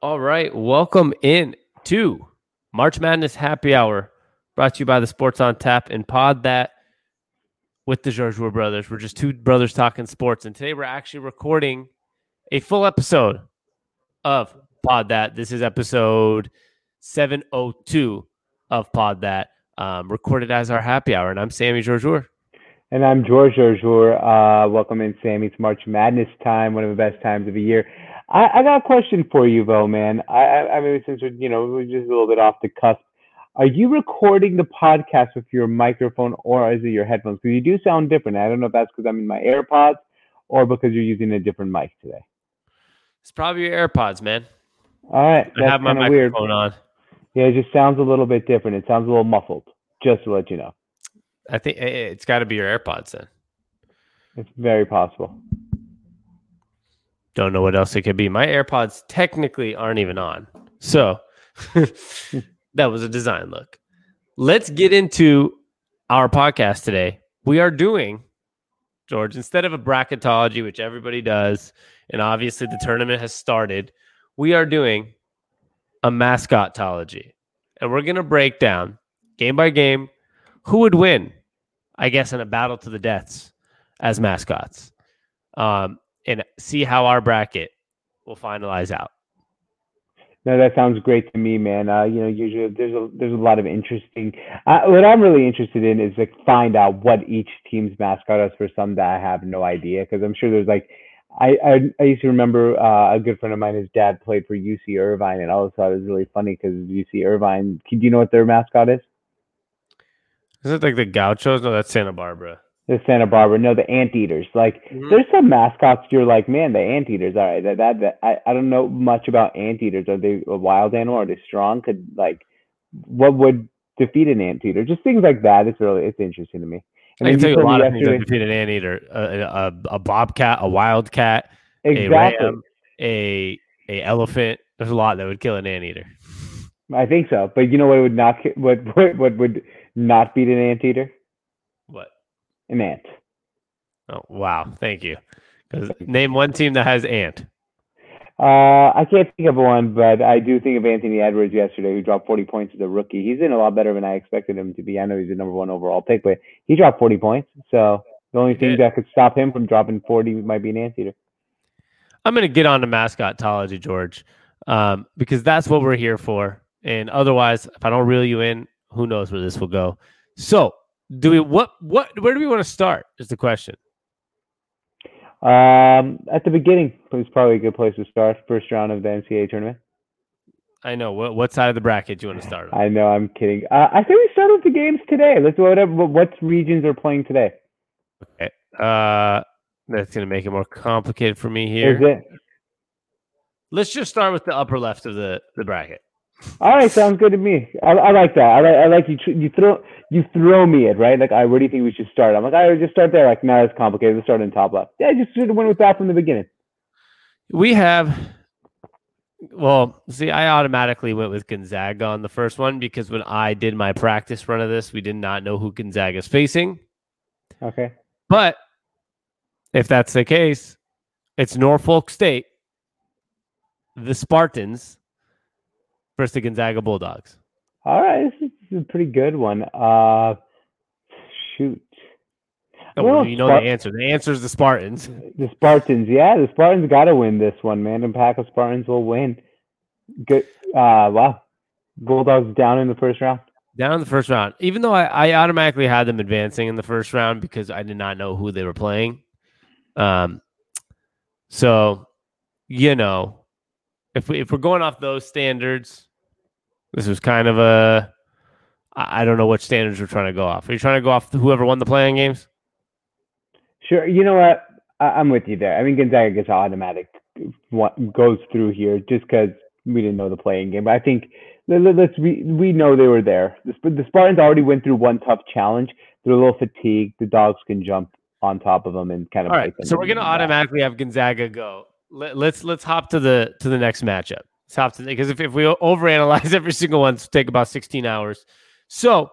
All right, welcome in to March Madness Happy Hour, brought to you by the Sports on Tap and Pod That with the Georges brothers. We're just two brothers talking sports, and today we're actually recording a full episode of Pod That. This is episode 702 of Pod That, um, recorded as our happy hour, and I'm Sammy Georges. And I'm George Georgiou. Uh, welcome in, Sammy. It's March Madness time, one of the best times of the year. I, I got a question for you, though, man. I, I, I mean, since we're, you know, we're just a little bit off the cusp, are you recording the podcast with your microphone or is it your headphones? Because you do sound different. I don't know if that's because I'm in my AirPods or because you're using a different mic today. It's probably your AirPods, man. All right, I have my microphone weird. on. Yeah, it just sounds a little bit different. It sounds a little muffled. Just to let you know. I think eh, eh, it's got to be your AirPods then. It's very possible. Don't know what else it could be. My AirPods technically aren't even on. So that was a design look. Let's get into our podcast today. We are doing, George, instead of a bracketology, which everybody does, and obviously the tournament has started, we are doing a mascotology. And we're going to break down game by game who would win, I guess, in a battle to the deaths as mascots. Um, and see how our bracket will finalize out. No, that sounds great to me, man. Uh, you know, usually there's a there's a lot of interesting. Uh, what I'm really interested in is like find out what each team's mascot is for some that I have no idea because I'm sure there's like. I, I, I used to remember uh, a good friend of mine. His dad played for UC Irvine, and I always thought it was really funny because UC Irvine. Do you know what their mascot is? Is it like the Gauchos? No, that's Santa Barbara the Santa Barbara. No, the anteaters. Like mm-hmm. there's some mascots you're like, man, the anteaters. All right, that, that that I, I don't know much about anteaters. Are they a wild animal? Are they strong? Could like what would defeat an anteater? Just things like that. It's really it's interesting to me. And I can tell you a lot of things that defeat an anteater. A, a, a bobcat, a wildcat, exactly. a ram, a a elephant. There's a lot that would kill an anteater. I think so, but you know what would not what what what would not beat an anteater? An ant. Oh wow! Thank you. Because name one team that has ant. Uh, I can't think of one, but I do think of Anthony Edwards yesterday, who dropped 40 points as a rookie. He's in a lot better than I expected him to be. I know he's the number one overall pick, but he dropped 40 points. So the only thing that could stop him from dropping 40 might be an anteater. I'm going to get on to mascotology, George, um, because that's what we're here for. And otherwise, if I don't reel you in, who knows where this will go. So do we what what where do we want to start is the question. Um at the beginning is probably a good place to start first round of the ncaa tournament. I know what what side of the bracket do you want to start on? i know i'm kidding. Uh, i think we start with the games today. Let's do whatever what regions are playing today? Okay uh that's going to make it more complicated for me here. is it? Let's just start with the upper left of the the bracket all right, sounds good to me. I, I like that. I like I like you. You throw you throw me it right. Like, I where do you think we should start? I'm like, I right, just start there. Like, now it's complicated. Let's start in top left. Yeah, just should have went with that from the beginning. We have. Well, see, I automatically went with Gonzaga on the first one because when I did my practice run of this, we did not know who Gonzaga is facing. Okay. But if that's the case, it's Norfolk State, the Spartans, versus the Gonzaga Bulldogs? All right, this is a pretty good one. Uh, shoot. Oh, well, you know Spart- the answer. The answer is the Spartans. The Spartans, yeah, the Spartans got to win this one, man. And Pack of Spartans will win. Good. Uh, wow. Bulldogs down in the first round. Down in the first round. Even though I, I automatically had them advancing in the first round because I did not know who they were playing. Um, so you know, if we if we're going off those standards, this was kind of a I don't know what standards we're trying to go off. Are you trying to go off whoever won the play-in games? Sure. You know what? I, am with you there. I mean, Gonzaga gets automatic what goes through here just because we didn't know the play-in game. But I think let's we we know they were there. The, the Spartans already went through one tough challenge. They're a little fatigued. The dogs can jump on top of them and kind of. All right. So we're gonna automatically have Gonzaga go. Let, let's let's hop to the to the next matchup tough to because if, if we overanalyze every single one, it's take about 16 hours. So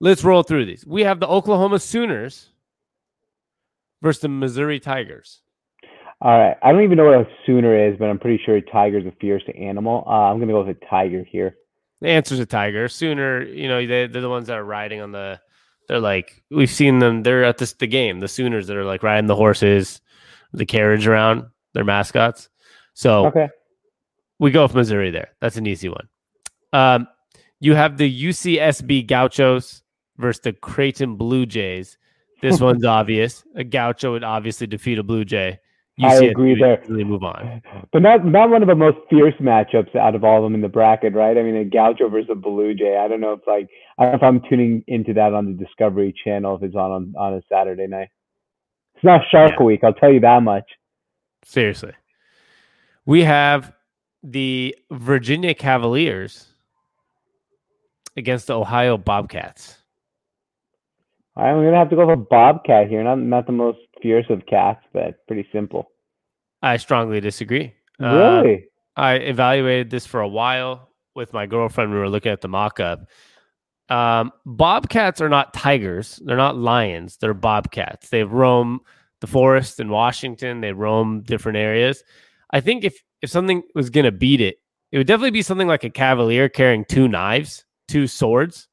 let's roll through these. We have the Oklahoma Sooners versus the Missouri Tigers. All right. I don't even know what a sooner is, but I'm pretty sure a tiger's a fierce animal. Uh, I'm gonna go with a tiger here. The answer's a tiger. Sooner, you know, they, they're the ones that are riding on the. They're like we've seen them. They're at this the game. The Sooners that are like riding the horses, the carriage around. Their mascots. So Okay. We go with Missouri there. That's an easy one. Um, you have the UCSB Gauchos versus the Creighton Blue Jays. This one's obvious. A Gaucho would obviously defeat a Blue Jay. I agree there. easily move on. But not not one of the most fierce matchups out of all of them in the bracket, right? I mean, a Gaucho versus a Blue Jay. I don't know if like I don't know if I'm tuning into that on the Discovery Channel if it's on on, on a Saturday night. It's not Shark Yeah. Week, I'll tell you that much. Seriously. We have the Virginia Cavaliers against the Ohio Bobcats. I'm gonna have to go with Bobcat here. Not not the most fierce of cats, but pretty simple. I strongly disagree. Uh, Really? I evaluated this for a while with my girlfriend. We were looking at the mock up. Um, bobcats are not tigers. They're not lions. They're bobcats. They roam the forest in Washington. They roam different areas. I think if if something was going to beat it, it would definitely be something like a cavalier carrying two knives, two swords.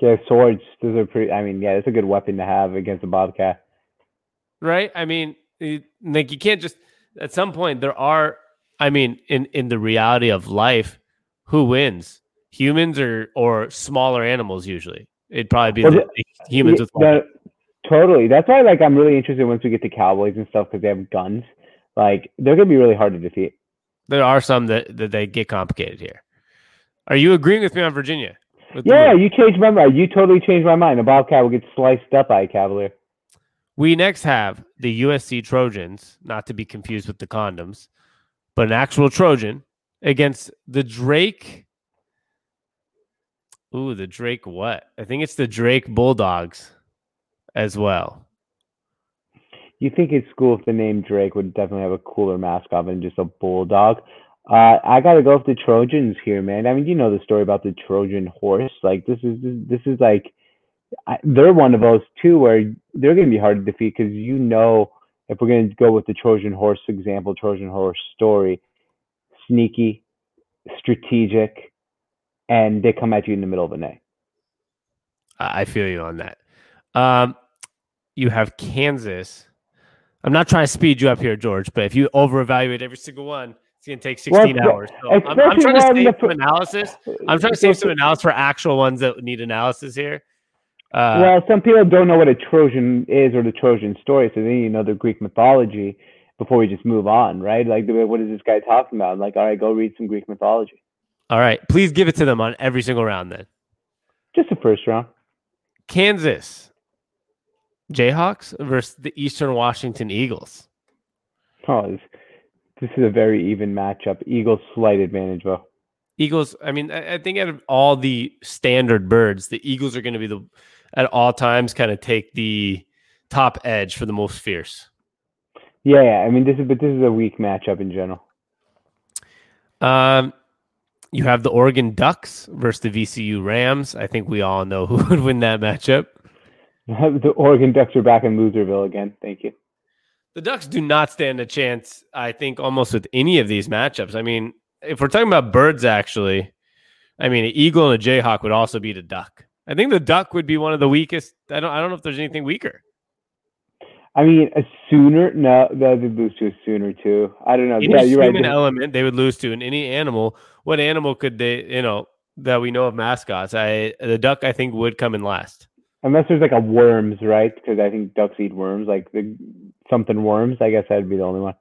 yeah, swords. Those are pretty. I mean, yeah, it's a good weapon to have against a Bobcat. right? I mean, it- like you can't just at some point there are. I mean, in in the reality of life, who wins? Humans or or smaller animals? Usually, it'd probably be Well, the, the humans with. Totally. That's why, like, I'm really interested once we get to Cowboys and stuff because they have guns. Like, they're gonna be really hard to defeat. There are some that that they get complicated here. Are you agreeing with me on Virginia? Yeah, you changed my mind. You totally changed my mind. A Bobcat will get sliced up by a Cavalier. We next have the USC Trojans, not to be confused with the condoms, but an actual Trojan against the Drake. Ooh, the Drake what? I think it's the Drake Bulldogs as well. You think it's cool if the name Drake would definitely have a cooler mascot than just a bulldog. Uh, I gotta go with the Trojans here, man. I mean, you know the story about the Trojan horse. Like this is this is like I, they're one of those too where they're gonna be hard to defeat because you know if we're gonna go with the Trojan horse example, Trojan horse story, sneaky, strategic, and they come at you in the middle of the night. I feel you on that. Um, you have Kansas. I'm not trying to speed you up here, George, but if you over evaluate every single one, it's going to take 16 Well, hours. So I'm, I'm trying to save the- some analysis. I'm trying to save some analysis for actual ones that need analysis here. Uh, well, some people don't know what a Trojan is or the Trojan story, so they need to know the Greek mythology before we just move on, right? Like, what is this guy talking about? like, all right, go read some Greek mythology. all right. Please give it to them on every single round then. Just the first round. Kansas Jayhawks versus the Eastern Washington Eagles. Oh, this, is a very even matchup. Eagles slight advantage, though. Eagles, I mean, I, I think out of all the standard birds, the Eagles are going to be the, at all times, kind of take the top edge for the most fierce. Yeah, yeah. I mean, this is but this is a weak matchup in general. Um, you have the Oregon Ducks versus the VCU Rams. I think we all know who would win that matchup. the Oregon Ducks are back in Loserville again. Thank you. The Ducks do not stand a chance, I think, almost with any of these matchups. I mean, if we're talking about birds, actually, I mean, an eagle and a jayhawk would also beat a duck. I think the duck would be one of the weakest. I don't. I don't know if there's anything weaker. I mean, a Sooner? No, they would lose to a Sooner too. I don't know. Any yeah, you're right. human element they would lose to, in any animal. What animal could they? You know that we know of mascots. I the duck I think would come in last. Unless there's like a worms, right? Because I think ducks eat worms, like the something worms. I guess that'd be the only one.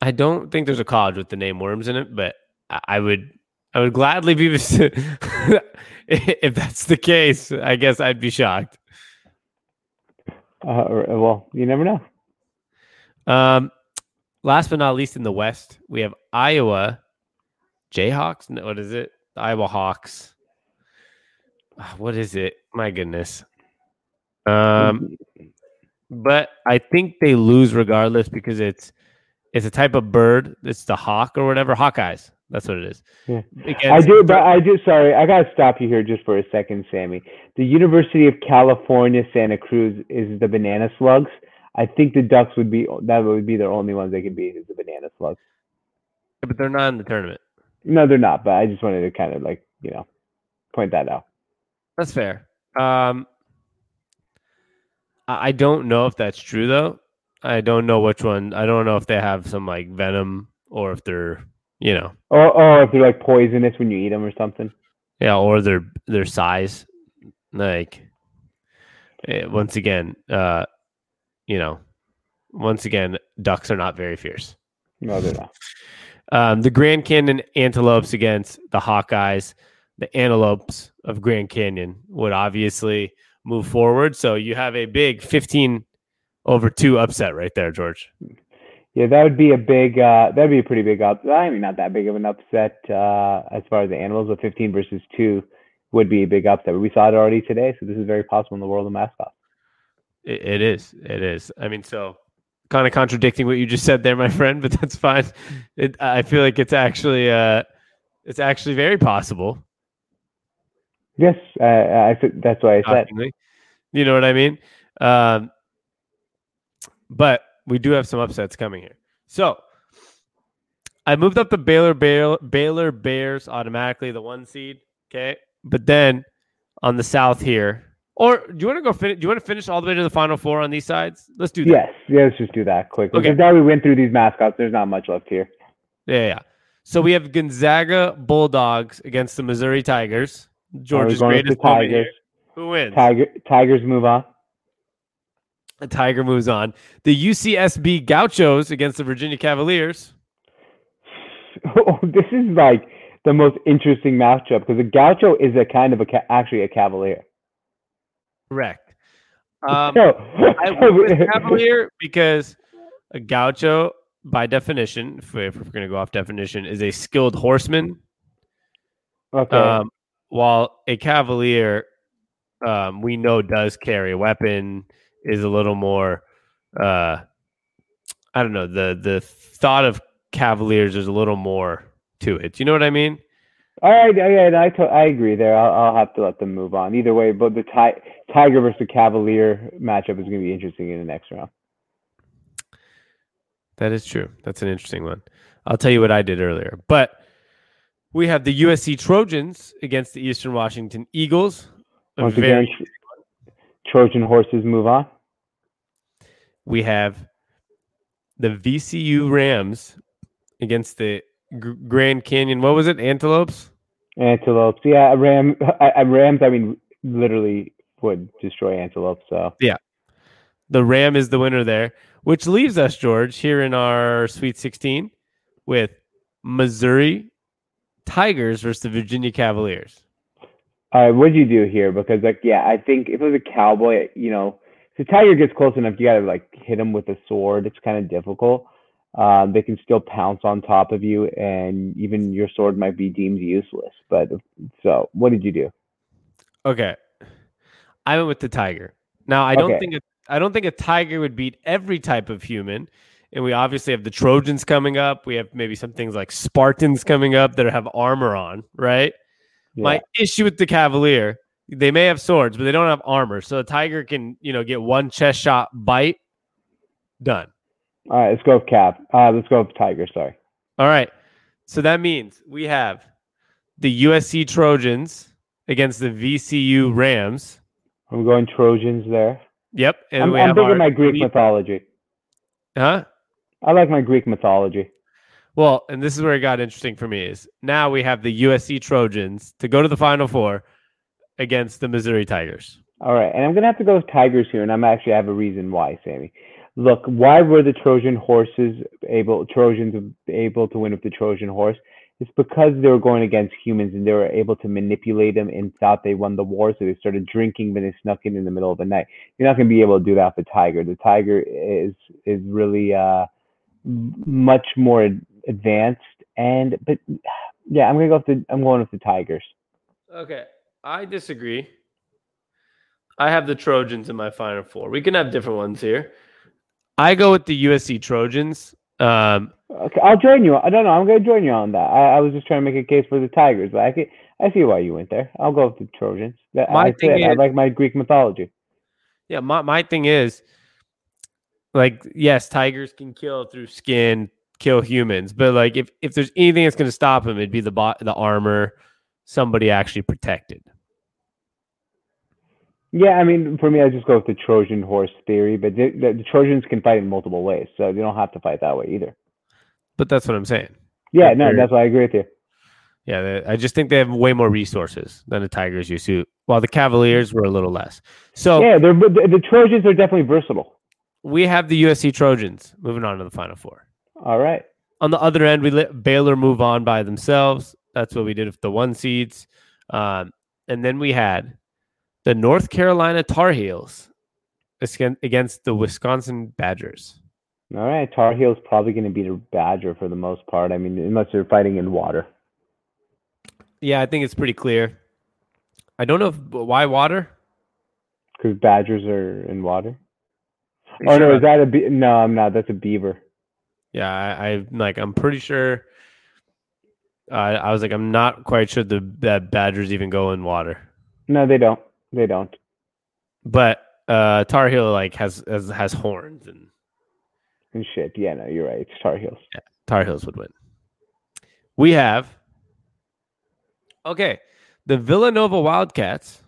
I don't think there's a college with the name Worms in it, but I would I would gladly be if that's the case. I guess I'd be shocked. Uh, well, you never know. Um, last but not least, in the West, we have Iowa Jayhawks. No, what is it? The Iowa Hawks. Ah, What is it? My goodness. Um, but I think they lose regardless because it's it's a type of bird. It's the hawk or whatever. Hawkeyes. That's what it is. Yeah. I do, but I do. Sorry, I gotta stop you here just for a second, Sammy. The University of California, Santa Cruz is the banana slugs. I think the Ducks would be that would be their only ones they could beat is the banana slugs. Yeah, But they're not in the tournament. No, they're not. But I just wanted to kind of like you know point that out. That's fair. Um, I don't know if that's true though. I don't know which one. I don't know if they have some like venom or if they're you know Or or if they're like poisonous when you eat them or something. yeah or their their size like eh, once again uh you know once again ducks are not very fierce No, they're not. um the grand canyon antelopes against the hawkeyes the antelopes of grand canyon would obviously move forward so you have a big 15 over 2 upset right there george Yeah, that would be a big. Uh, that'd be a pretty big up. I mean, not that big of an upset uh, as far as the animals, but 15 versus two would be a big upset. We saw it already today, so this is very possible in the world of mascots. It, it is. It is. I mean, so kind of contradicting what you just said there, my friend, but that's fine. It, I feel like it's actually, uh, it's actually very possible. Yes, uh, I think that's why I said. You know what I mean? Um, but we do have some upsets coming here. So I moved up the Baylor Baylor, Baylor Bears automatically, the one seed. Okay, but then on the South here, or do you want to go finish? Do you want to finish all the way to the Final Four on these sides? Let's do that. Yes, yeah, let's just do that quick. Okay. Because now we went through these mascots. There's not much left here. Yeah, yeah. So we have Gonzaga Bulldogs against the Missouri Tigers. With greatest the. Tigers. Who wins? Tiger, Tigers move on. The Tiger moves on. The UCSB Gauchos against the Virginia Cavaliers. Oh, this is like the most interesting matchup because the Gaucho is a kind of a ca- actually a Cavalier. Correct. Um, So- I went with Cavalier because a Gaucho, by definition, if, if we're going to go off definition, is a skilled horseman. okay. Um, while a Cavalier, um, we know does carry a weapon, is a little more. Uh, I don't know the the thought of Cavaliers is a little more to it. Do you know what I mean? All right, yeah, yeah, I, to- I agree there. I'll, I'll have to let them move on. Either way, but the ti- Tiger versus Cavalier matchup is going to be interesting in the next round. That is true. That's an interesting one. I'll tell you what I did earlier. But we have the USC Trojans against the Eastern Washington Eagles. A Once very- again, Trojan horses move on. we have the VCU Rams against the G- Grand Canyon. What was it? Antelopes. Antelopes, yeah, Ram, I, I, Rams. I mean, literally would destroy antelopes. So yeah, The Ram is the winner there, which leaves us, George, here in our Sweet 16 with Missouri Tigers versus the Virginia Cavaliers. All right, what'd you do here? Because like, yeah, I think if it was a cowboy, you know, if the tiger gets close enough, you gotta like hit him with a sword. It's kind of difficult. Um, they can still pounce on top of you, and even your sword might be deemed useless. But so, what did you do? Okay. I went with the tiger. Now I don't Okay. think a, I don't think a tiger would beat every type of human. And we obviously have the Trojans coming up. We have maybe some things like Spartans coming up that have armor on, right? Yeah. My issue with the Cavalier, they may have swords, but they don't have armor. So a tiger can, you know, get one chest shot bite, done. All right, let's go with Cav. Uh, let's go with Tiger. Sorry. All right. So that means we have the USC Trojans against the VCU Rams. I'm going Trojans there. Yep. And I'm, we I'm have big in my Greek mythology. Huh? I like my Greek mythology. Well, and this is where it got interesting for me is now we have the USC Trojans to go to the Final Four against the Missouri Tigers. All right, and I'm gonna have to go with Tigers here, and I'm actually I have a reason why, Sammy. Look, why were the Trojan horses able Trojans able to win with the Trojan horse? It's because they were going against humans and they were able to manipulate them and thought they won the war, so they started drinking when they snuck in in the middle of the night. You're not gonna be able to do that with the tiger. The tiger is is really uh much more advanced, and but yeah, I'm gonna go with the I'm going with the Tigers. Okay. I disagree. I have the Trojans in my Final Four. We can have different ones here. I go with the USC Trojans. Um, Okay, I'll join you. I don't know. I'm gonna join you on that. I, I was just trying to make a case for the Tigers, but I can, I see why you went there. I'll go with the Trojans. That, My I thing said I is- like my Greek mythology. yeah, my, my thing is Like, yes, tigers can kill through skin, kill humans, but like if if there's anything that's going to stop them, it'd be the bo- the armor, somebody actually protected. Yeah, I mean, for me, I just go with the Trojan horse theory, but the, the, the Trojans can fight in multiple ways, so you don't have to fight that way either. But that's what I'm saying. Yeah, Like no, that's why I agree with you. Yeah, they- I just think they have way more resources than the Tigers used to, while the Cavaliers were a little less. So Yeah, they're the, the Trojans are definitely versatile. We have the USC Trojans moving on to the Final Four. All right. On the other end, we let Baylor move on by themselves. That's what we did with the one seeds. Um, and then we had the North Carolina Tar Heels against, the Wisconsin Badgers. All right. Tar Heels probably going to beat a Badger for the most part. I mean, unless they're fighting in water. Yeah, I think it's pretty clear. I don't know if, why water. Because Badgers are in water. Oh, no, is that a be- No, I'm not. That's a beaver. Yeah, I, I like. I'm pretty sure. Uh, I was like, I'm not quite sure the that Badgers even go in water, No, they don't. They don't. but uh, Tar Heel like has has, has horns, and And shit. Yeah, no, you're right. It's Tar Heels. Yeah, Tar Heels would win. We have okay, the Villanova Wildcats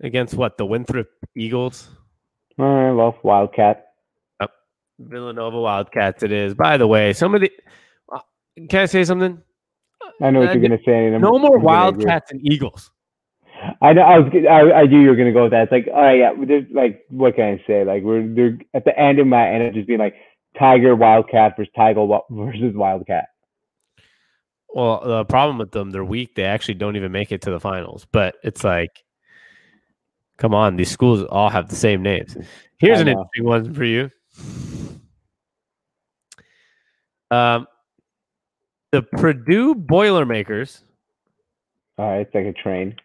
against what the Winthrop Eagles. All right. Well, Wildcat. Villanova Wildcats. It is. By the way, some of the. uh, Can I say something? I know what Uh, you're going to say. I'm- No more I'm. Wildcats and Eagles. I know. I was. I, I knew you were gonna go with that. It's like, all right, yeah. There's like, what can I say? Like, we're they're at the end of my end of just being like Tiger Wildcat versus Tiger versus Wildcat. Well, the problem with them, they're weak. They actually don't even make it to the finals. But it's like, come on, these schools all have the same names. Here's an interesting one for you. Um, the Purdue Boilermakers, All right, it's like a train.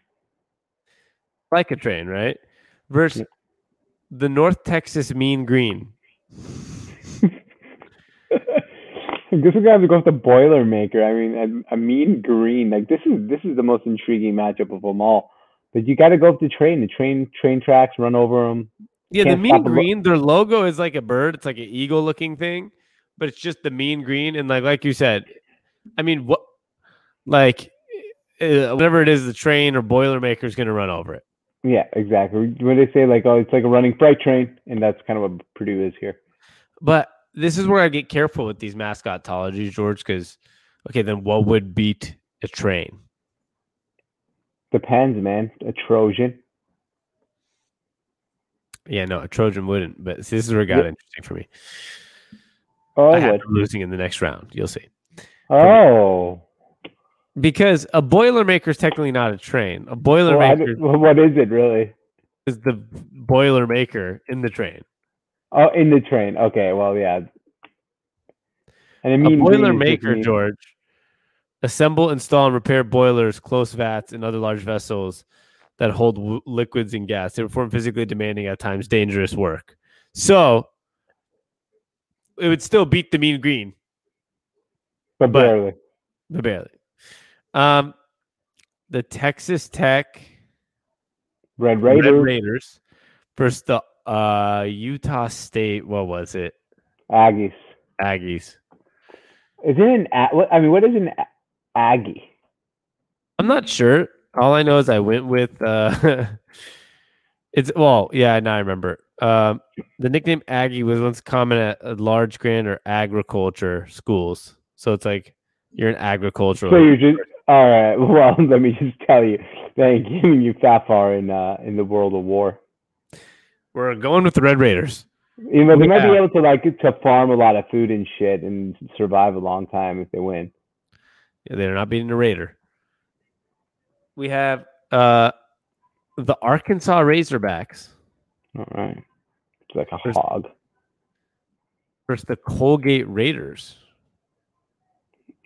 like a train, right? Versus Yeah. the North Texas Mean Green. I guess we're gonna have to go with the Boilermaker. I mean, a, a mean green. Like this is this is the most intriguing matchup of them all. But you got to go up the train. The train train tracks run over them. Yeah, the Mean stop a lo- Green. Their logo is like a bird. It's like an eagle-looking thing, but it's just the Mean Green. And like like you said, I mean, what like uh, whatever it is, the train or Boilermaker is going to run over it. Yeah, exactly. When they say like, oh, it's like a running freight train, and that's kind of what Purdue is here. But this is where I get careful with these mascotologies, George, because okay, then what would beat a train? Depends, man. A Trojan. Yeah, no, a Trojan wouldn't. But this is where it got Yeah. interesting for me. Oh, I losing in the next round. You'll see. Oh. Because a Boilermaker is technically not a train. A Boilermaker well, what is it really? is the Boilermaker in the train. Oh, in the train. Okay, well, yeah. And I A mean, Boilermaker, George, assemble, install, and repair boilers, close vats, and other large vessels that hold w- liquids and gas. They perform physically demanding, at times dangerous work. So it would still beat the Mean Green, but but- barely. but barely. Um, the Texas Tech Red Red Raiders, Raiders versus the uh, Utah State. What was it? Aggies. Aggies. Is it an? I mean, what is an Aggie? I'm not sure. All I know is I went with uh it's well, yeah, now I remember. Um the nickname Aggie was once common at large grand or agriculture schools. So it's like you're an agricultural. So you're just all right. Well, let me just tell you, they ain't giving you that far in uh, in the world of war. We're going with the Red Raiders. You know, they might be able to like to farm a lot of food and shit and survive a long time if they win. Yeah, they're not beating the Raider. We have uh the Arkansas Razorbacks All right, it's like a There's- hog. versus the Colgate Raiders.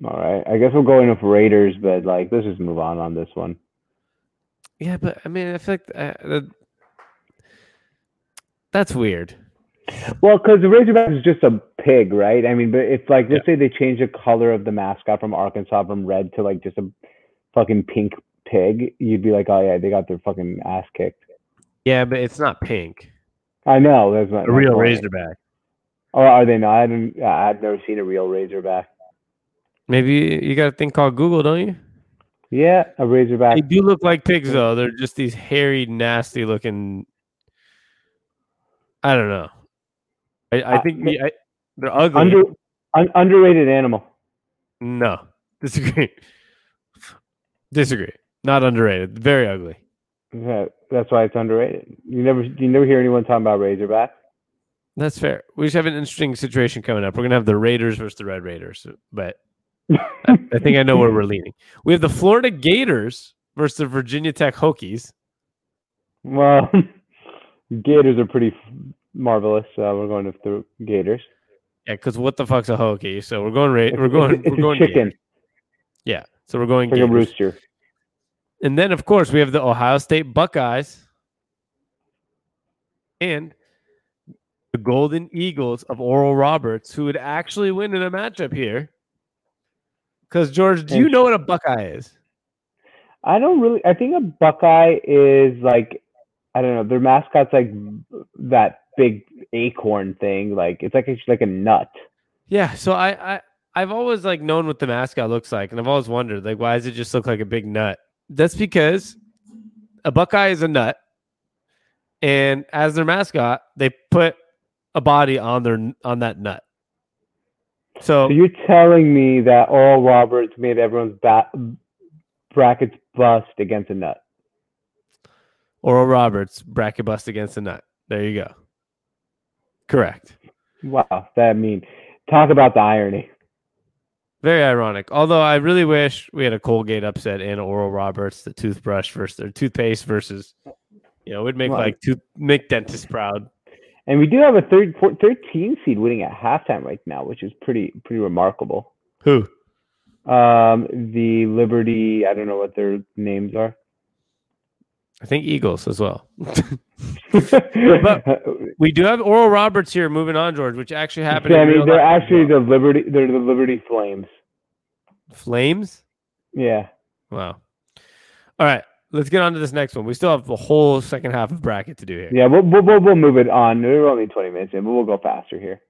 All right, I guess we're going with Raiders, but like let's just move on on this one. Yeah, but I mean, I feel like uh, that's weird. Well, because the Razorback is just a pig, right? I mean, but it's like let's say they change the color of the mascot from Arkansas from red to like just a fucking pink pig, you'd be like, oh yeah, they got their fucking ass kicked. Yeah, but it's not pink. I know that's not A real Razorback. Oh, are they not? I didn't, I've never seen a real Razorback. Maybe you got a thing called Google, don't you? Yeah, a Razorback. They do look like pigs, though. They're just these hairy, nasty looking. I don't know. I, I Uh, think the- I, they're ugly. Under, un, underrated animal. no, disagree. Disagree. Not underrated. Very ugly. Yeah, That's why it's underrated. You never you never hear anyone talking about Razorback. That's fair. We just have an interesting situation coming up. We're gonna have the Raiders versus the Red Raiders, but I, I think I know where we're leaning. We have the Florida Gators versus the Virginia Tech Hokies. Well, Gators are pretty marvelous. Uh, we're going with the Gators. Yeah, because what the fuck's a Hokie? So we're going. Ra- we're going. It's, we're going. chicken. Gators. Yeah. So we're going. It's like a rooster. And then, of course, we have the Ohio State Buckeyes and the Golden Eagles of Oral Roberts, who would actually win in a matchup here. Because, George, do you know what a Buckeye is? I don't really. I think a Buckeye is like I don't know. Their mascot's like that big acorn thing. Like it's like it's like a nut. Yeah. So I, I, I've always like known what the mascot looks like, and I've always wondered, like, why does it just look like a big nut? That's because a Buckeye is a nut, and as their mascot, they put a body on their on that nut. So So you're telling me that Oral Roberts made everyone's ba- brackets bust against a nut? Oral Roberts bracket bust against a nut. There you go. Correct. Wow, that mean talk about the irony. Very ironic. Although I really wish we had a Colgate upset and Oral Roberts, the toothbrush versus their toothpaste versus, you know, it would make Well, like tooth make dentists proud. And we do have a third, four, 13 seed winning at halftime right now, which is pretty pretty remarkable. Who? Um, the Liberty, I don't know what their names are. I think Eagles as well. but we do have Oral Roberts here. Moving on, George, which actually happened. real they're actually the Liberty. They're the Liberty Flames. Flames. Yeah. Wow. All right, let's get on to this next one. We still have the whole second half of bracket to do here. Yeah, we'll, we'll, we'll, we'll move it on. We're only 20 minutes in, but we'll go faster here.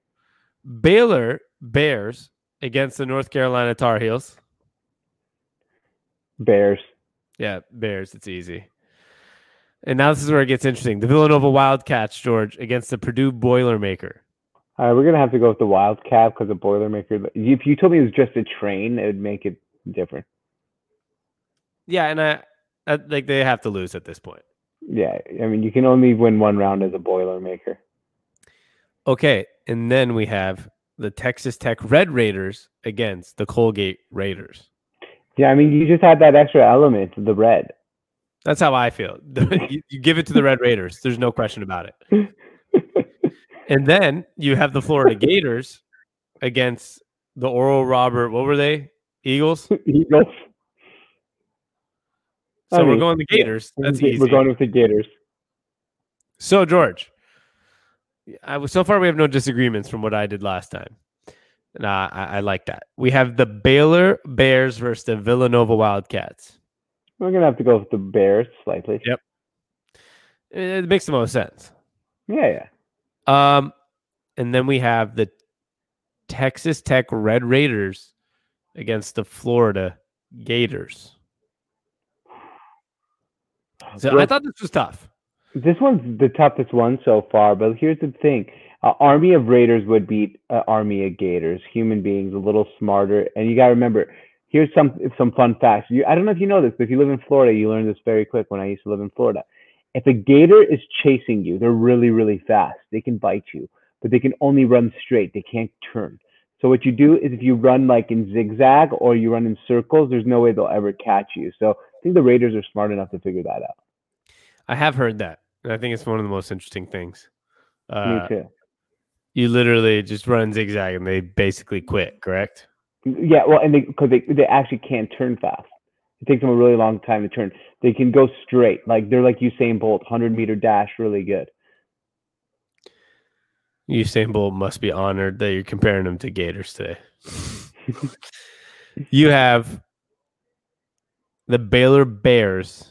Baylor Bears against the North Carolina Tar Heels. Bears. Yeah, Bears. It's easy. And now this is where it gets interesting. The Villanova Wildcats, George, against the Purdue Boilermaker. All right, we're going to have to go with the Wildcat because the Boilermaker. If you told me it was just a train, it would make it different. Yeah, and I, I like they have to lose at this point. Yeah, I mean, you can only win one round as a Boilermaker. Okay, and then we have the Texas Tech Red Raiders against the Colgate Raiders. Yeah, I mean, you just had that extra element, the red. That's how I feel. you, you give it to the Red Raiders. There's no question about it. And then you have the Florida Gators against the Oral Robert. What were they? Eagles. Eagles. So I we're going the Gators. That's we're easy. going with the Gators. So George, I was so far we have no disagreements from what I did last time. And I, I, I like that. We have the Baylor Bears versus the Villanova Wildcats. We're gonna have to go with the Bears slightly. Yep. It, makes the most sense. Yeah, yeah. Um, and then we have the Texas Tech Red Raiders against the Florida Gators. So I thought this was tough. This one's the toughest one so far, but here's the thing: uh, Army of Raiders would beat uh, Army of Gators. Human beings, a little smarter, and you got to remember. Here's some some fun facts. You, I don't know if you know this, but if you live in Florida, you learn this very quick. When I used to live in Florida, if a gator is chasing you, they're really really fast. They can bite you, but they can only run straight. They can't turn. So what you do is if you run like in zigzag or you run in circles, there's no way they'll ever catch you. So I think the Raiders are smart enough to figure that out. I have heard that. And I think it's one of the most interesting things. Uh, Me too. you literally just run zigzag and they basically quit, correct? Yeah, well, and they because they they actually can't turn fast. It takes them a really long time to turn. They can go straight, like they're like Usain Bolt, hundred meter dash, really good. Usain Bolt must be honored that you're comparing them to Gators today. you have the Baylor Bears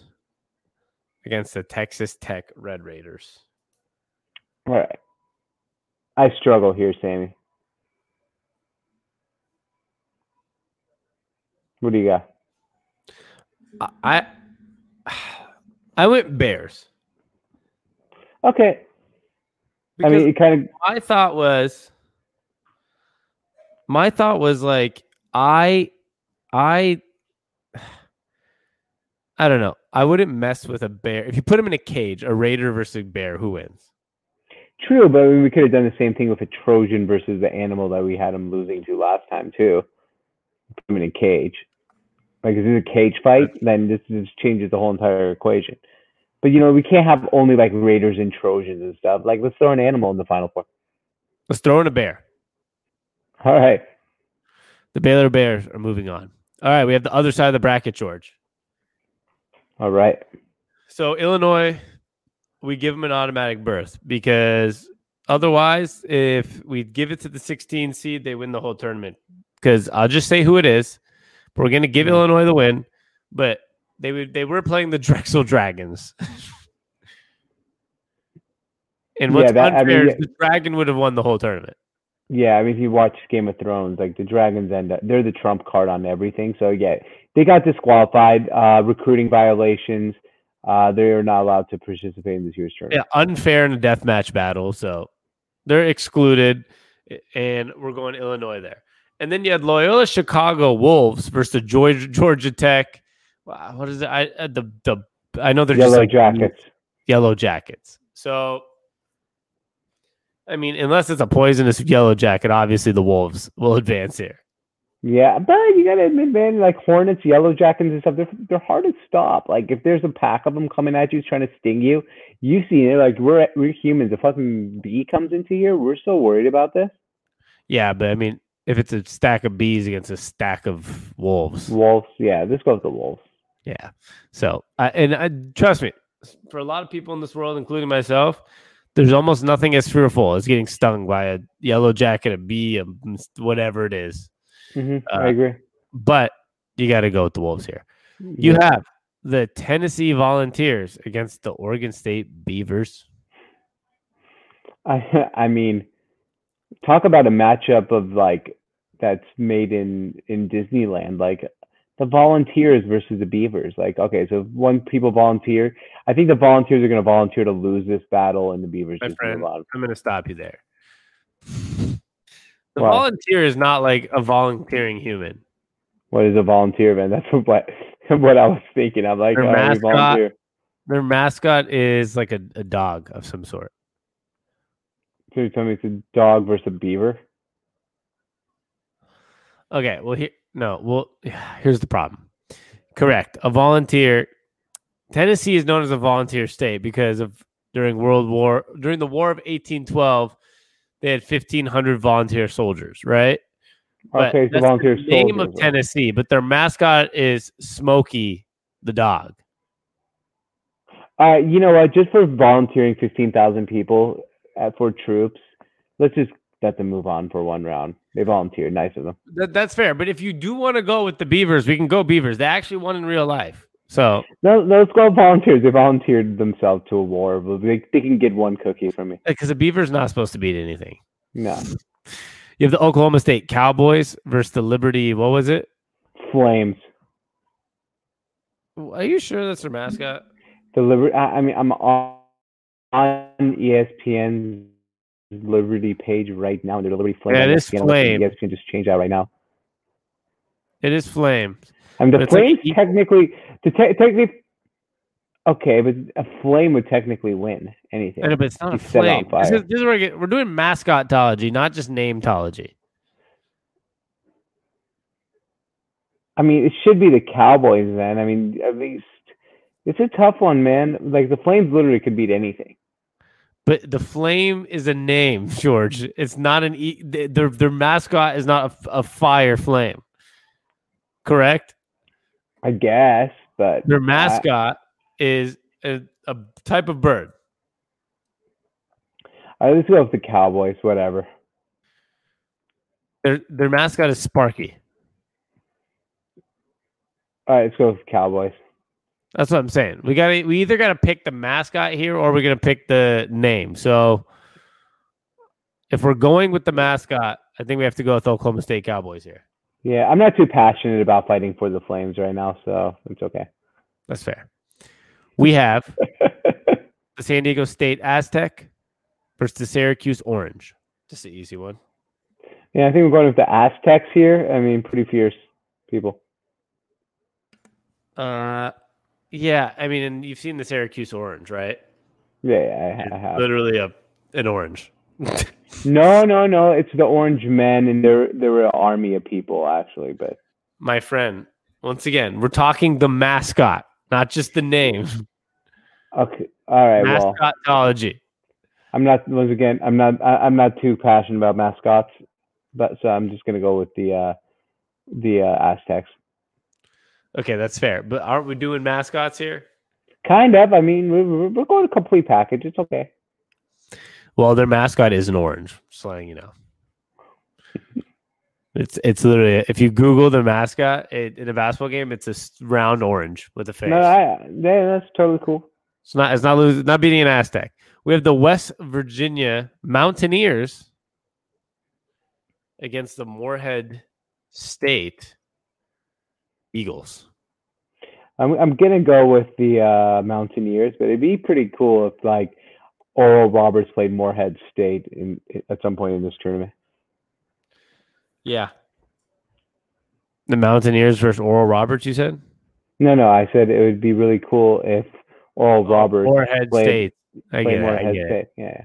against the Texas Tech Red Raiders. All right. I struggle here, Sammy. What do you got? I I went Bears. Okay. I mean, it kind of my thought was my thought was like I I I don't know. I wouldn't mess with a bear. If you put him in a cage, a raider versus a bear, who wins? true, but I mean, we could have done the same thing with a Trojan versus the animal that we had him losing to last time too. Put him in a cage. Like, if it's a cage fight, then this just changes the whole entire equation. But you know, we can't have only like raiders and Trojans and stuff. Like, let's throw an animal in the final four. Let's throw in a bear. All right. The Baylor Bears are moving on. All right, we have the other side of the bracket, George. All right. So Illinois, we give them an automatic berth because otherwise, if we give it to the 16 seed, they win the whole tournament. Because I'll just say who it is. We're going to give. Illinois the win, but they would they were playing the Drexel Dragons. and what's Yeah, that- I unfair mean, is the Dragon would have won the whole tournament. Yeah, I mean, if you watch Game of Thrones, like the dragons end up, they're the trump card on everything. So yeah, they got disqualified. Uh, recruiting violations. Uh, they are not allowed to participate in this year's tournament. Yeah, unfair in a death match battle. So they're excluded, and we're going Illinois there. And then you had Loyola Chicago Wolves versus the Georgia, Georgia Tech. Wow, what is it? I uh, the the I know they're just Yellow like jackets. Yellow Jackets. So, I mean, unless it's a poisonous yellow jacket, obviously the Wolves will advance here. Yeah, but you gotta admit, man, like Hornets, Yellow Jackets, and stuff, they're they're hard to stop. Like if there's a pack of them coming at you trying to sting you, you see it. Like we're we're humans. If fucking bee comes into here, we're so worried about this. Yeah, but I mean, if it's a stack of bees against a stack of wolves, Wolves, yeah, this goes to Wolves. Yeah. So, I and I, trust me, for a lot of people in this world, including myself, there's almost nothing as fearful as getting stung by a yellow jacket, a bee, a, whatever it is. hmm Uh, I agree. But you got to go with the Wolves here. You Yeah. have the Tennessee Volunteers against the Oregon State Beavers. I I mean, talk about a matchup of like that's made in in Disneyland, like the Volunteers versus the Beavers. Like, okay, so when people volunteer, I think the Volunteers are going to volunteer to lose this battle, and the Beavers My friend. I'm going to stop you there. The volunteer is not like a volunteering human. What is a volunteer, man? That's what what I was thinking. I'm like, Their oh, mascot-. Their mascot is like a, a dog of some sort. So you're telling me it's a dog versus a beaver? Okay, well here no, well here's the problem. Correct. A volunteer Tennessee is known as a volunteer state because of during World War during the War of 1812 they had 1500 volunteer soldiers, right? But Okay, so that's the volunteer name soldiers, of right? Tennessee, but their mascot is Smokey the dog. Uh, you know what? Just for volunteering 15,000 people uh, for troops, let's just let them move on for one round. They volunteered. Nice of them. That, that's fair, but if you do want to go with the Beavers, we can go Beavers. They actually won in real life. So, No, no, let's go volunteers. They volunteered themselves to a war. but They, they can get one cookie from me. Uh, because the Beavers not supposed to beat anything. No. You have the Oklahoma State Cowboys versus the Liberty. What was it? Flames. Are you sure that's their mascot? The Liberty. I, I mean, I'm on, on E ESPN's Liberty page right now. They're the Liberty Flames. Yeah, it is looking at what just change that right now. It is Flame. I mean, the But it's like technically, the te- technically, okay, but a flame would technically win anything. But it's not a He's flame. This is, this is get, we're doing mascotology, not just nametology. I mean, it should be the Cowboys then. I mean, at least it's a tough one, man. Like the Flames literally could beat anything. But the flame is a name, George. It's not an e- their their mascot is not a, a fire flame. Correct. I guess, but Their mascot is a, a type of bird. right, let's go with the Cowboys. Whatever. Their their mascot is Sparky. All right, let's go with Cowboys. That's what I'm saying. We got to we either got to pick the mascot here or we're gonna pick the name. So if we're going with the mascot, I think we have to go with Oklahoma State Cowboys here. Yeah, I'm not too passionate about fighting for the Flames right now, so it's okay. That's fair. We have the San Diego State Aztec versus the Syracuse Orange. Just an easy one. Yeah, I think we're going with the Aztecs here. I mean, pretty fierce people. Uh, yeah. I mean, and you've seen the Syracuse Orange, right? Yeah, yeah I, I have. Literally a an orange. no, no, no. It's the Orange Men, and they're they're an army of people actually. But My friend, once again, we're talking the mascot, not just the name. okay, all right. Well, Mascotology. I'm not once again. I'm not. I, I'm not too passionate about mascots, but so I'm just gonna go with the uh the uh, Aztecs. Okay, that's fair. But aren't we doing mascots here? Kind of. I mean, we're, we're going a complete package. It's okay. Well, their mascot is an orange. Just letting you know. It's it's literally if you Google the mascot it, in a basketball game, it's a round orange with a face. No, I, yeah, that's totally cool. It's not it's not losing not beating an Aztec. We have the West Virginia Mountaineers against the Morehead State Eagles. I'm I'm gonna go with the uh, Mountaineers, but it'd be pretty cool if like Oral Roberts played Morehead State in at some point in this tournament. Yeah. The Mountaineers versus Oral Roberts, you said? No, no, I said it would be really cool if Oral Roberts Morehead played, State. I played get it. I Morehead get it. Yeah.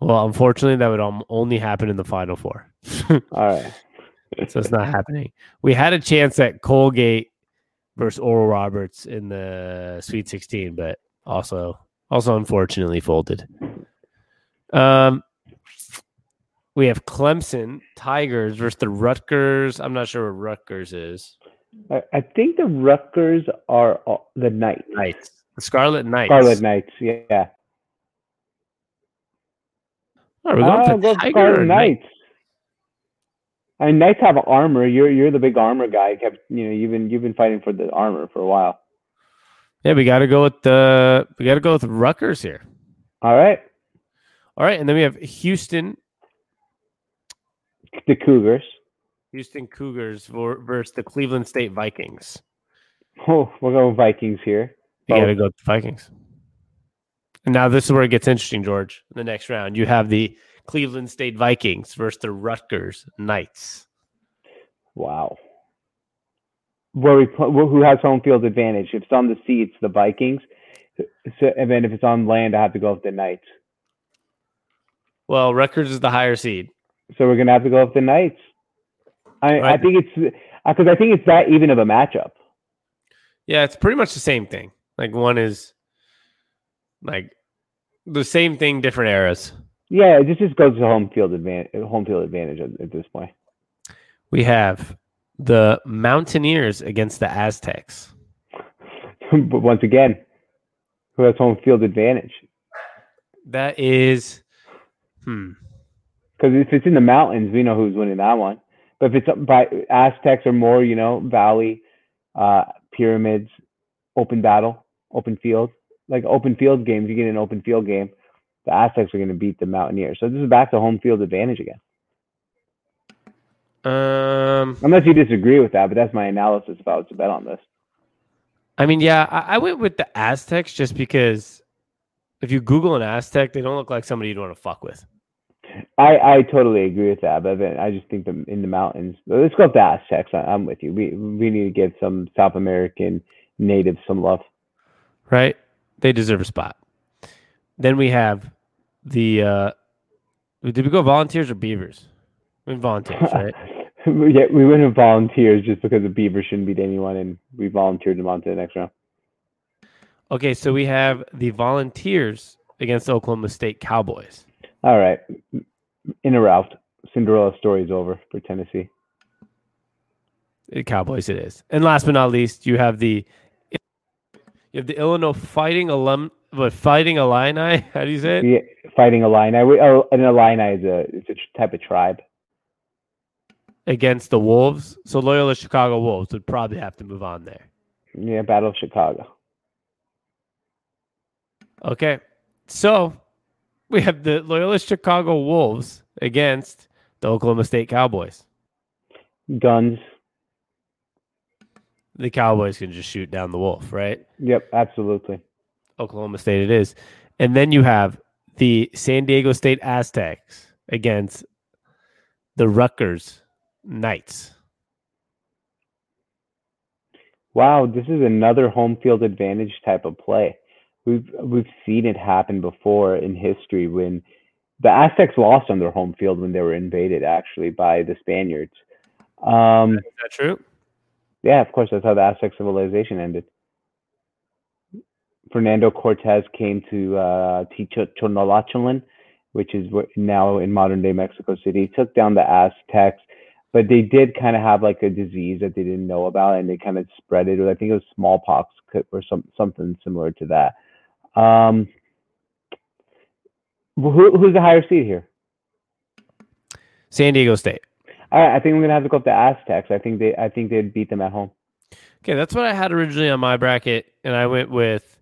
Well, unfortunately, that would only happen in the Final Four. All right. so it's not happening. We had a chance at Colgate versus Oral Roberts in the Sweet 16, but also also unfortunately folded. Um, we have Clemson Tigers versus the Rutgers. I'm not sure what Rutgers is. I, I think the Rutgers are all- the Knights. Knights, the Scarlet Knights. Scarlet Knights. Yeah. Oh, we're going Ah, for Tiger Scarlet or Knight? Knights. I mean, Knights have armor. You're you're the big armor guy. Kept you know you've been you've been fighting for the armor for a while. Yeah, we got to go with the we got to go with Rutgers here. All right, All right, and then we have Houston the Cougars. Houston Cougars versus the Cleveland State Vikings. Oh, we're going Vikings here. You got to go with the Vikings. And now this is where it gets interesting, George. In the next round, you have the Cleveland State Vikings versus the Rutgers Knights. Wow. Where we pl- who has home field advantage? If it's on the sea, it's the Vikings. So, and then if it's on land, I have to go with the Knights. Well, Rutgers is the higher seed. So we're gonna have to go with the Knights. I I think it's uh, because I think it's that even of a matchup. Yeah, it's pretty much the same thing. Like one is like the same thing, different eras. Yeah, it just just goes to home field advantage. Home field advantage at, at this point. We have the Mountaineers against the Aztecs. but once again, who has home field advantage? That is, hmm. Because if it's in the mountains, we know who's winning that one. But if it's by Aztecs or more, you know, valley, uh, pyramids, open battle, open field, like open field games, you get an open field game. The Aztecs are going to beat the Mountaineers. So this is back to home field advantage again. Um, Unless you disagree with that, but that's my analysis if I was to bet on this. I mean, yeah, I, I went with the Aztecs just because if you Google an Aztec, they don't look like somebody you'd want to fuck with. I, I totally agree with that, but I just think them in the mountains. Let's go with the Aztecs. I, I'm with you. We we need to give some South American natives some love. right? They deserve a spot. Then we have the uh did we go volunteers or beavers? We went volunteers, right? yeah, we went with volunteers just because the Beaver shouldn't beat anyone, and we volunteered them on to the next round. okay, so we have the volunteers against the Oklahoma State Cowboys. All right, in a route. Cinderella story is over for Tennessee. Cowboys it is. And last but not least, you have the you have the Illinois Fighting Alum but Fighting Illini? How do you say it? Yeah, fighting Illini. We, oh, an Illini is a it's a type of tribe. Against the Wolves. So Loyola Chicago Wolves would probably have to move on there. Yeah, Battle of Chicago. Okay. So we have the Loyola Chicago Wolves against the Oklahoma State Cowboys. Guns. The Cowboys can just shoot down the Wolf, right? Yep, absolutely. Oklahoma State it is. And then you have the San Diego State Aztecs against the Rutgers Knights. Wow, this is another home field advantage type of play. We've we've seen it happen before in history when the Aztecs lost on their home field when they were invaded actually by the Spaniards. Um, Is that true? Yeah, of course, that's how the Aztec civilization ended. Fernando Cortez came to uh, Tenochtitlan, which is now in modern day Mexico City. Took down the Aztecs, but they did kind of have like a disease that they didn't know about, and they kind of spread it. I think it was smallpox or some something similar to that. Um, who, who's the higher seed here? San Diego State. All right, I think I'm gonna have to go with the Aztecs. I think they, I think they'd beat them at home. Okay, that's what I had originally on my bracket, and I went with.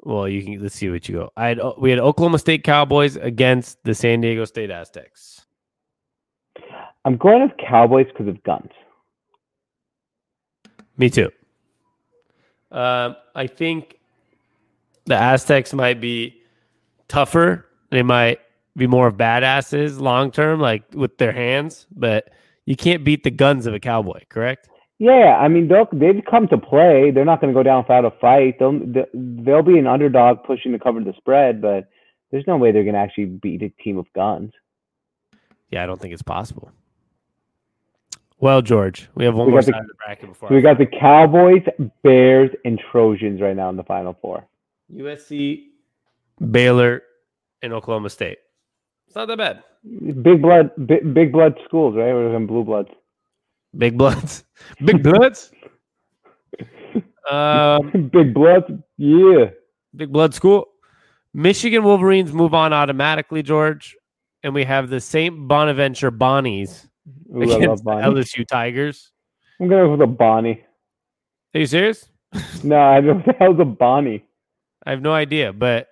Well, you can let's see what you go. I had we had Oklahoma State Cowboys against the San Diego State Aztecs. I'm going with Cowboys because of guns. Me too. Um, I think the Aztecs might be tougher. They might be more of badasses long term, like with their hands, but you can't beat the guns of a cowboy, correct? Yeah, I mean they'll they've come to play. They're not going to go down without a fight. They'll they'll be an underdog pushing to cover the spread, but there's no way they're going to actually beat a team of guns. Yeah, I don't think it's possible. Well, George, we have one We more got the- of the bracket before So we got the Cowboys, Bears, and Trojans right now in the final four. USC, Baylor, and Oklahoma State. It's not that bad. Big blood, big, big blood schools, right? Or some blue bloods. Big bloods, big bloods. Um, big bloods, yeah. Big Blood School. Michigan Wolverines move on automatically, George. And we have the St. Bonaventure Bonnies Ooh, I love against the LSU Tigers. I'm going with a Bonnie. Are you serious? No, I don't. What the hell's a Bonnie? I have no idea, but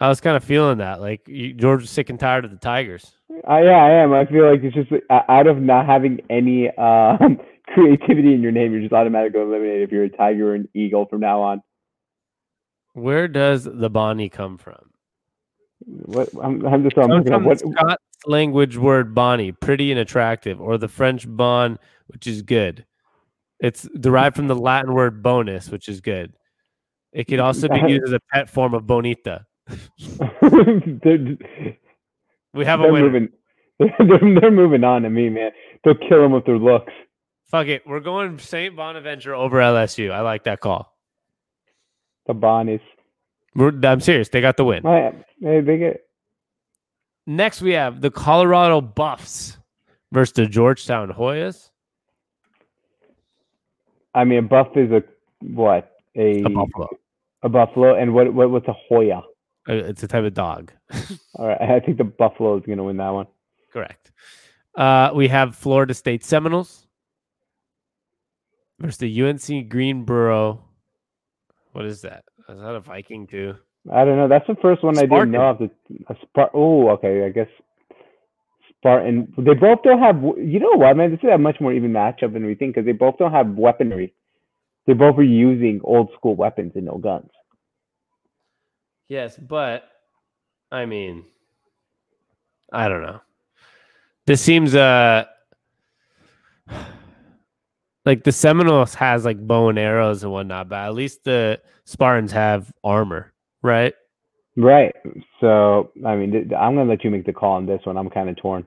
I was kind of feeling that. Like you, George is sick and tired of the Tigers. I, yeah, I am. I feel like it's just uh, out of not having any um, creativity in your name, you're just automatically eliminated if you're a tiger or an eagle from now on. Where does the Bonnie come from? What I'm, I'm just I'm looking up from what Scots language word Bonnie, pretty and attractive, or the French bon, which is good. It's derived from the Latin word bonus, which is good. It could also be used as a pet form of bonita. We have a winner. moving. They're, they're moving on to me, man. They'll kill them with their looks. Fuck it. We're going St. Bonaventure over LSU. I like that call. The Bonnies. We're, I'm serious. They got the win. Oh, Hey, they get Next, we have the Colorado Buffs versus the Georgetown Hoyas. I mean, a buff is a what? A, A buffalo. a buffalo, and what? What? What's a Hoya? Uh, It's a type of dog. All right, I think the buffalo is gonna win that one. Correct. Uh, we have Florida State Seminoles versus the UNC Greensboro. What is that? Is that a Viking too? I don't know. That's the first one I didn't know of. The a Spart. Oh, okay. I guess Spartan. They both don't have. You know what, man? This is a much more even matchup than we think because they both don't have weaponry. They both are using old school weapons and no guns. Yes, but I mean, I don't know. This seems uh like the Seminoles has like bow and arrows and whatnot, but at least the Spartans have armor, right? Right. So, I mean, th- I'm gonna let you make the call on this one. I'm kind of torn.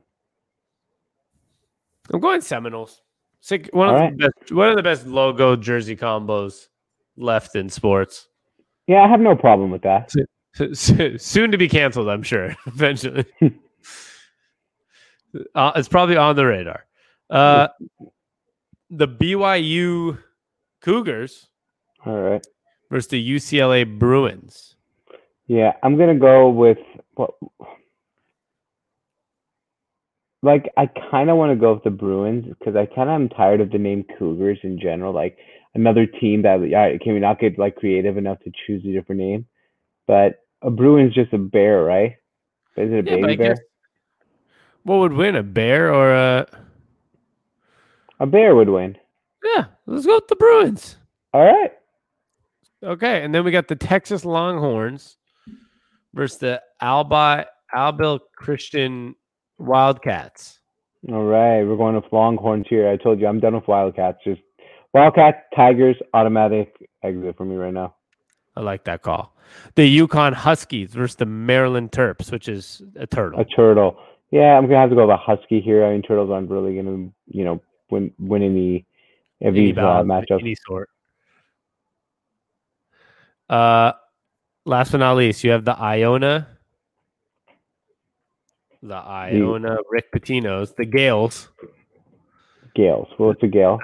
I'm going Seminoles. Sick, one of All the right. best, one of the best logo jersey combos left in sports. Yeah, I have no problem with that. Soon to be canceled, I'm sure. Eventually, uh, it's probably on the radar. Uh, the BYU Cougars All right. versus the UCLA Bruins. Yeah, I'm gonna go with what. Like, I kind of want to go with the Bruins because I kind of am tired of the name Cougars in general. Like another team that, all right, can we not get like creative enough to choose a different name? But a Bruin's just a bear, right? Is it a Yeah, baby bear? guess what would win, a bear or a? A bear would win. Yeah, let's go with the Bruins. All right. Okay, and then we got the Texas Longhorns versus the Albi Albil Christian Wildcats. All right. We're going with Longhorns here. I told you I'm done with Wildcats. Just Wildcat, Tigers, automatic exit for me right now. I like that call. The UConn Huskies versus the Maryland Terps, which is a turtle. A turtle. Yeah, I'm gonna have to go with a husky here. I mean, turtles aren't really gonna, you know, win win any of Any these uh, matchups. any sort. Uh, last but not least, you have the Iona, the Iona Rick Pitinos, the Gaels. Gaels. What's a gale?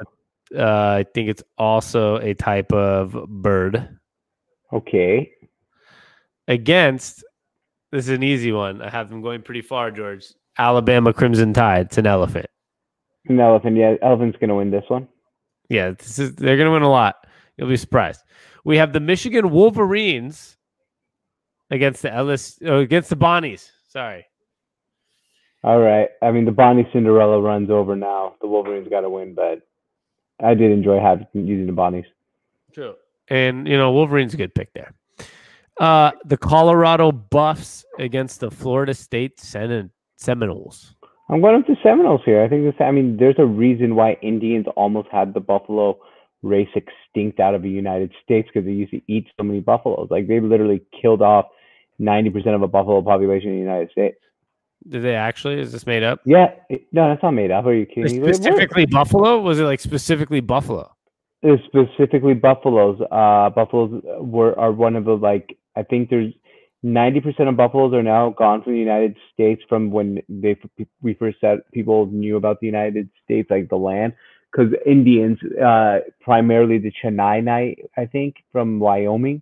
Uh, I think it's also a type of bird. Okay. Against, this is an easy one. I have them going pretty far, George. Alabama Crimson Tide. It's an elephant. An elephant. Yeah, elephant's gonna win this one. Yeah, this is they're gonna win a lot. You'll be surprised. We have the Michigan Wolverines against the Ellis oh, against the Bonnies. Sorry. All right. I mean, the Bonnie Cinderella runs over now. The Wolverines got to win, but I did enjoy having using the Bonnies. True. And you know, Wolverine's a good pick there. Uh the Colorado Buffs against the Florida State Sen- Seminoles. I'm going with the Seminoles here. I think this. I mean, there's a reason why Indians almost had the buffalo race extinct out of the United States because they used to eat so many buffaloes. Like they literally killed off 90% of a buffalo population in the United States. Did they actually? Is this made up? Yeah, it, no, that's not made up. Are you kidding me? Specifically Buffalo? Was it like specifically Buffalo? It's specifically buffaloes. Uh, buffaloes were are one of the like I think there's 90% of buffaloes are now gone from the United States from when they we first said people knew about the United States like the land because Indians uh, primarily the Chennai I think from Wyoming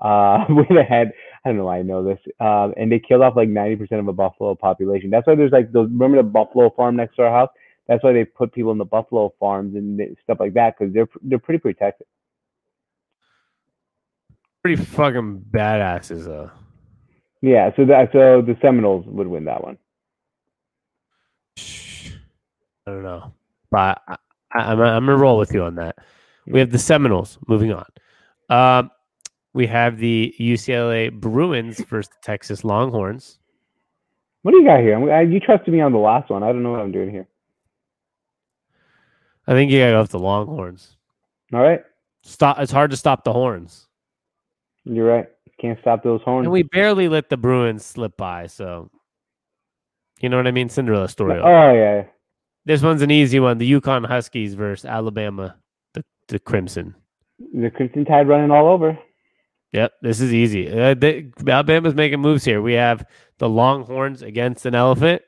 uh, went ahead. I don't know why I know this. Um, and they killed off like 90% of a buffalo population. That's why there's like those. Remember the buffalo farm next to our house? That's why they put people in the buffalo farms and stuff like that because they're they're pretty protected. Pretty fucking badasses though. Yeah, so that so the Seminoles would win that one. I don't know, but I, am I'm gonna roll with you on that. We have the Seminoles. Moving on. Um, we have the UCLA Bruins versus the Texas Longhorns. What do you got here? I, you trusted me on the last one. I don't know what I'm doing here. I think you gotta go with the Longhorns. All right. Stop. It's hard to stop the horns. You're right. Can't stop those horns. And we barely let the Bruins slip by. So, you know what I mean? Cinderella story. Oh yeah. This one's an easy one. The UConn Huskies versus Alabama, the, the Crimson. The Crimson Tide running all over. Yep, this is easy. Uh, they, Alabama's making moves here. We have the Longhorns against an elephant.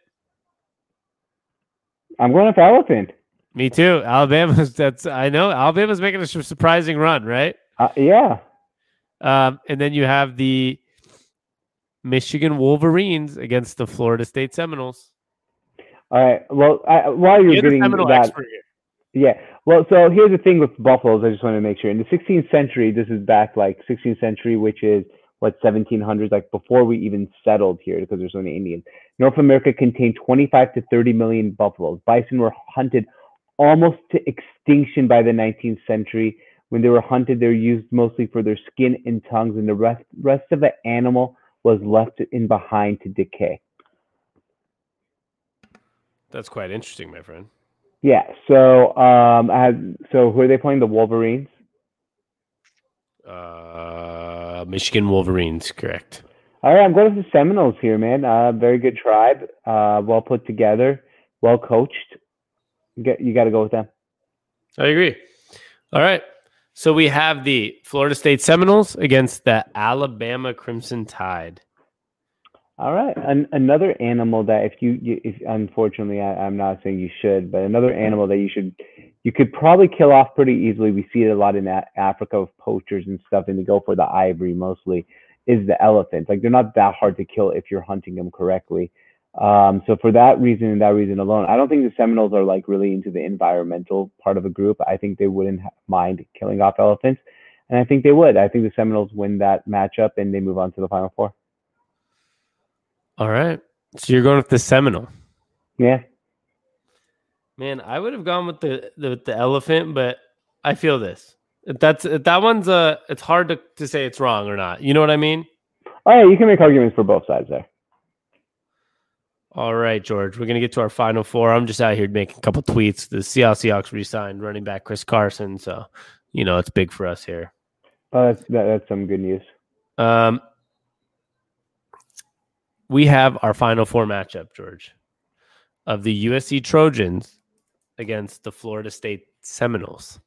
I'm going for elephant. Me too. Alabama's that's I know Alabama's making a surprising run, right? Uh, yeah. Um, and then you have the Michigan Wolverines against the Florida State Seminoles. All right. Well, I, while you're, You're getting that, yeah. Well, so here's the thing with buffaloes. I just want to make sure. In the 16th century, this is back like 16th century, which is what 1700s, like before we even settled here, because there's so many Indians. North America contained 25 to 30 million buffaloes. Bison were hunted almost to extinction by the 19th century. When they were hunted, they were used mostly for their skin and tongues, and the rest rest of the animal was left in behind to decay. That's quite interesting, my friend. Yeah. So, um, I had, so who are they playing? The Wolverines. Uh, Michigan Wolverines, correct. All right, I'm going with the Seminoles here, man. Uh, very good tribe, uh, well put together, well coached. You got to go with them. I agree. All right. So we have the Florida State Seminoles against the Alabama Crimson Tide. All right, An- another animal that if you, you if unfortunately I, I'm not saying you should, but another animal that you should you could probably kill off pretty easily. We see it a lot in a- Africa with poachers and stuff, and they go for the ivory mostly. Is the elephant like they're not that hard to kill if you're hunting them correctly. Um, so for that reason and that reason alone, I don't think the Seminoles are like really into the environmental part of a group. I think they wouldn't mind killing off elephants. and I think they would. I think the Seminoles win that matchup and they move on to the Final Four. All right. So you're going with the Seminole. Yeah. Man, I would have gone with the the, the elephant, but I feel this. That's that one's uh it's hard to, to say it's wrong or not. You know what I mean? Oh yeah, you can make arguments for both sides there. All right, George. We're gonna get to our final four. I'm just out here making a couple tweets. The Seattle Seahawks re-signed running back Chris Carson, so you know it's big for us here. Oh, that's that, that's some good news. Um, we have our final four matchup, George, of the USC Trojans against the Florida State Seminoles.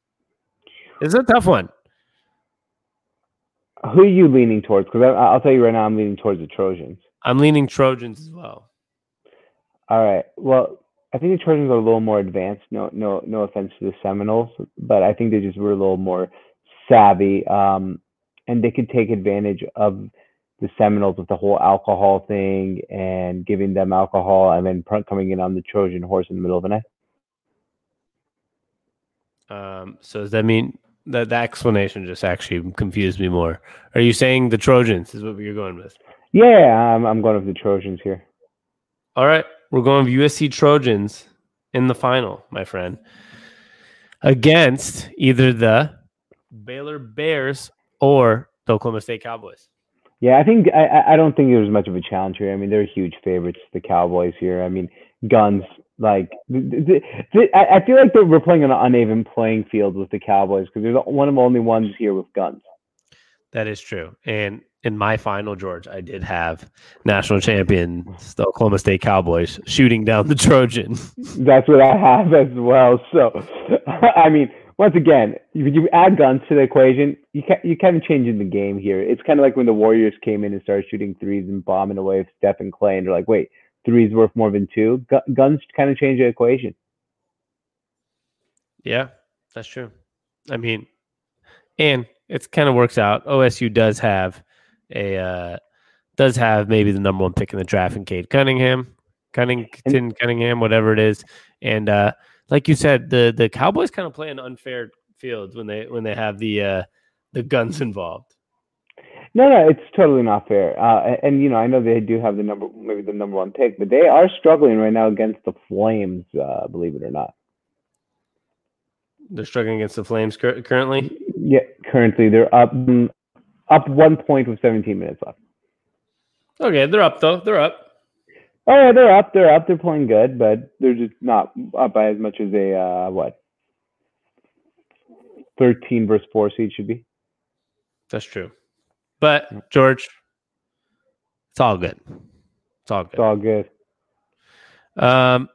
It's a tough one. Who are you leaning towards? Because I'll tell you right now, I'm leaning towards the Trojans. I'm leaning Trojans as well. All right. Well, I think the Trojans are a little more advanced. No, no, no offense to the Seminoles, but I think they just were a little more savvy, um, and they could take advantage of the Seminoles with the whole alcohol thing and giving them alcohol, and then coming in on the Trojan horse in the middle of the night. Um, so does that mean that the explanation just actually confused me more? Are you saying the Trojans is what you're going with? Yeah, I'm, I'm going with the Trojans here. All right, we're going with USC Trojans in the final, my friend, against either the Baylor Bears or the Oklahoma State Cowboys. Yeah, I think I, I don't think there's much of a challenge here. I mean, they're huge favorites, the Cowboys here. I mean, guns like the, the, the, I feel like we're playing on an uneven playing field with the Cowboys because they're one of the only ones here with guns. That is true. And in my final, George, I did have national champions, the Oklahoma State Cowboys, shooting down the Trojan. That's what I have as well. So, I mean, once again, you, you add guns to the equation, you ca- you kind of changing the game here. It's kind of like when the Warriors came in and started shooting threes and bombing away with Steph and Clay, and they're like, wait, threes worth more than two. Gu- guns kind of change the equation. Yeah, that's true. I mean, and it kind of works out. OSU does have a uh, does have maybe the number one pick in the draft in Cade Cunningham, Cunnington, Cunningham, whatever it is, and uh, like you said, the the Cowboys kind of play an unfair field when they when they have the uh, the guns involved. No, no, it's totally not fair. Uh, and you know, I know they do have the number, maybe the number one pick, but they are struggling right now against the Flames. Uh, believe it or not, they're struggling against the Flames cur- currently. Yeah, currently they're up up one point with 17 minutes left. Okay, they're up though. They're up. Oh yeah, they're up. They're up. They're playing good, but they're just not up by as much as a uh, what 13 versus four seed should be. That's true. But George, it's all good. It's all good. It's all good. Um,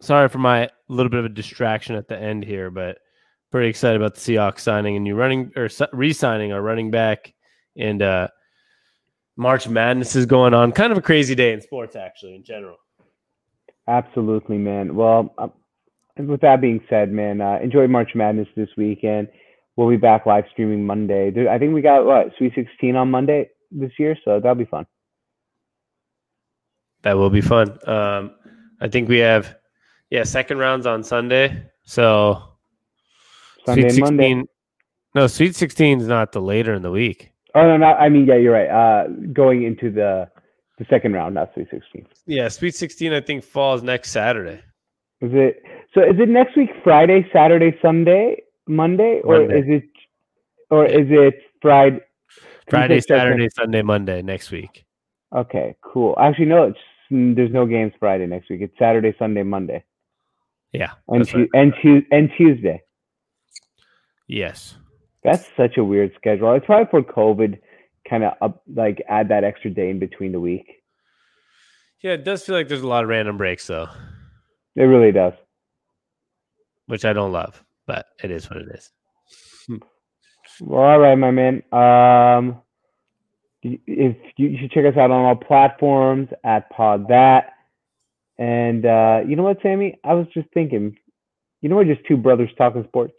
sorry for my little bit of a distraction at the end here, but pretty excited about the Seahawks signing a new running or re-signing our running back, and uh, March Madness is going on. Kind of a crazy day in sports, actually, in general. Absolutely, man. Well, um, with that being said, man, uh, enjoy March Madness this weekend. We'll be back live streaming Monday. I think we got what Sweet 16 on Monday this year, so that'll be fun. That will be fun. Um, I think we have, yeah, second rounds on Sunday. So Sunday Sweet 16, Monday. No, Sweet 16 is not the later in the week. Oh no, not. I mean, yeah, you're right. Uh, going into the the second round, not Sweet 16. Yeah, Sweet 16, I think falls next Saturday. Is it so? Is it next week? Friday, Saturday, Sunday, Monday, or Monday. is it, or yeah. is it Friday? Friday, Saturday, Sunday, Monday next week. Okay, cool. Actually, no, it's there's no games Friday next week. It's Saturday, Sunday, Monday. Yeah, and tu- right. and, tu- and Tuesday. Yes. That's such a weird schedule. It's probably for COVID, kind of up like add that extra day in between the week. Yeah, it does feel like there's a lot of random breaks though. It really does. Which I don't love, but it is what it is. well, all right, my man. Um, if you, you should check us out on all platforms at Pod That. And uh, you know what, Sammy? I was just thinking, you know, we're just two brothers talking sports.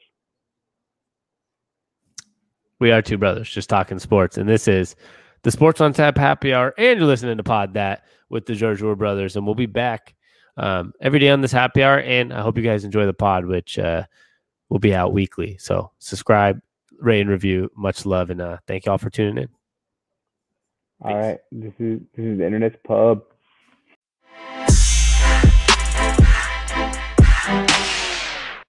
We are two brothers just talking sports, and this is the Sports on Tap Happy Hour, and you're listening to Pod That with the George War brothers, and we'll be back um, every day on this happy hour. And I hope you guys enjoy the pod, which uh, will be out weekly. So subscribe, rate and review. Much love and uh, thank you all for tuning in. All right, this is this is the internet's pub.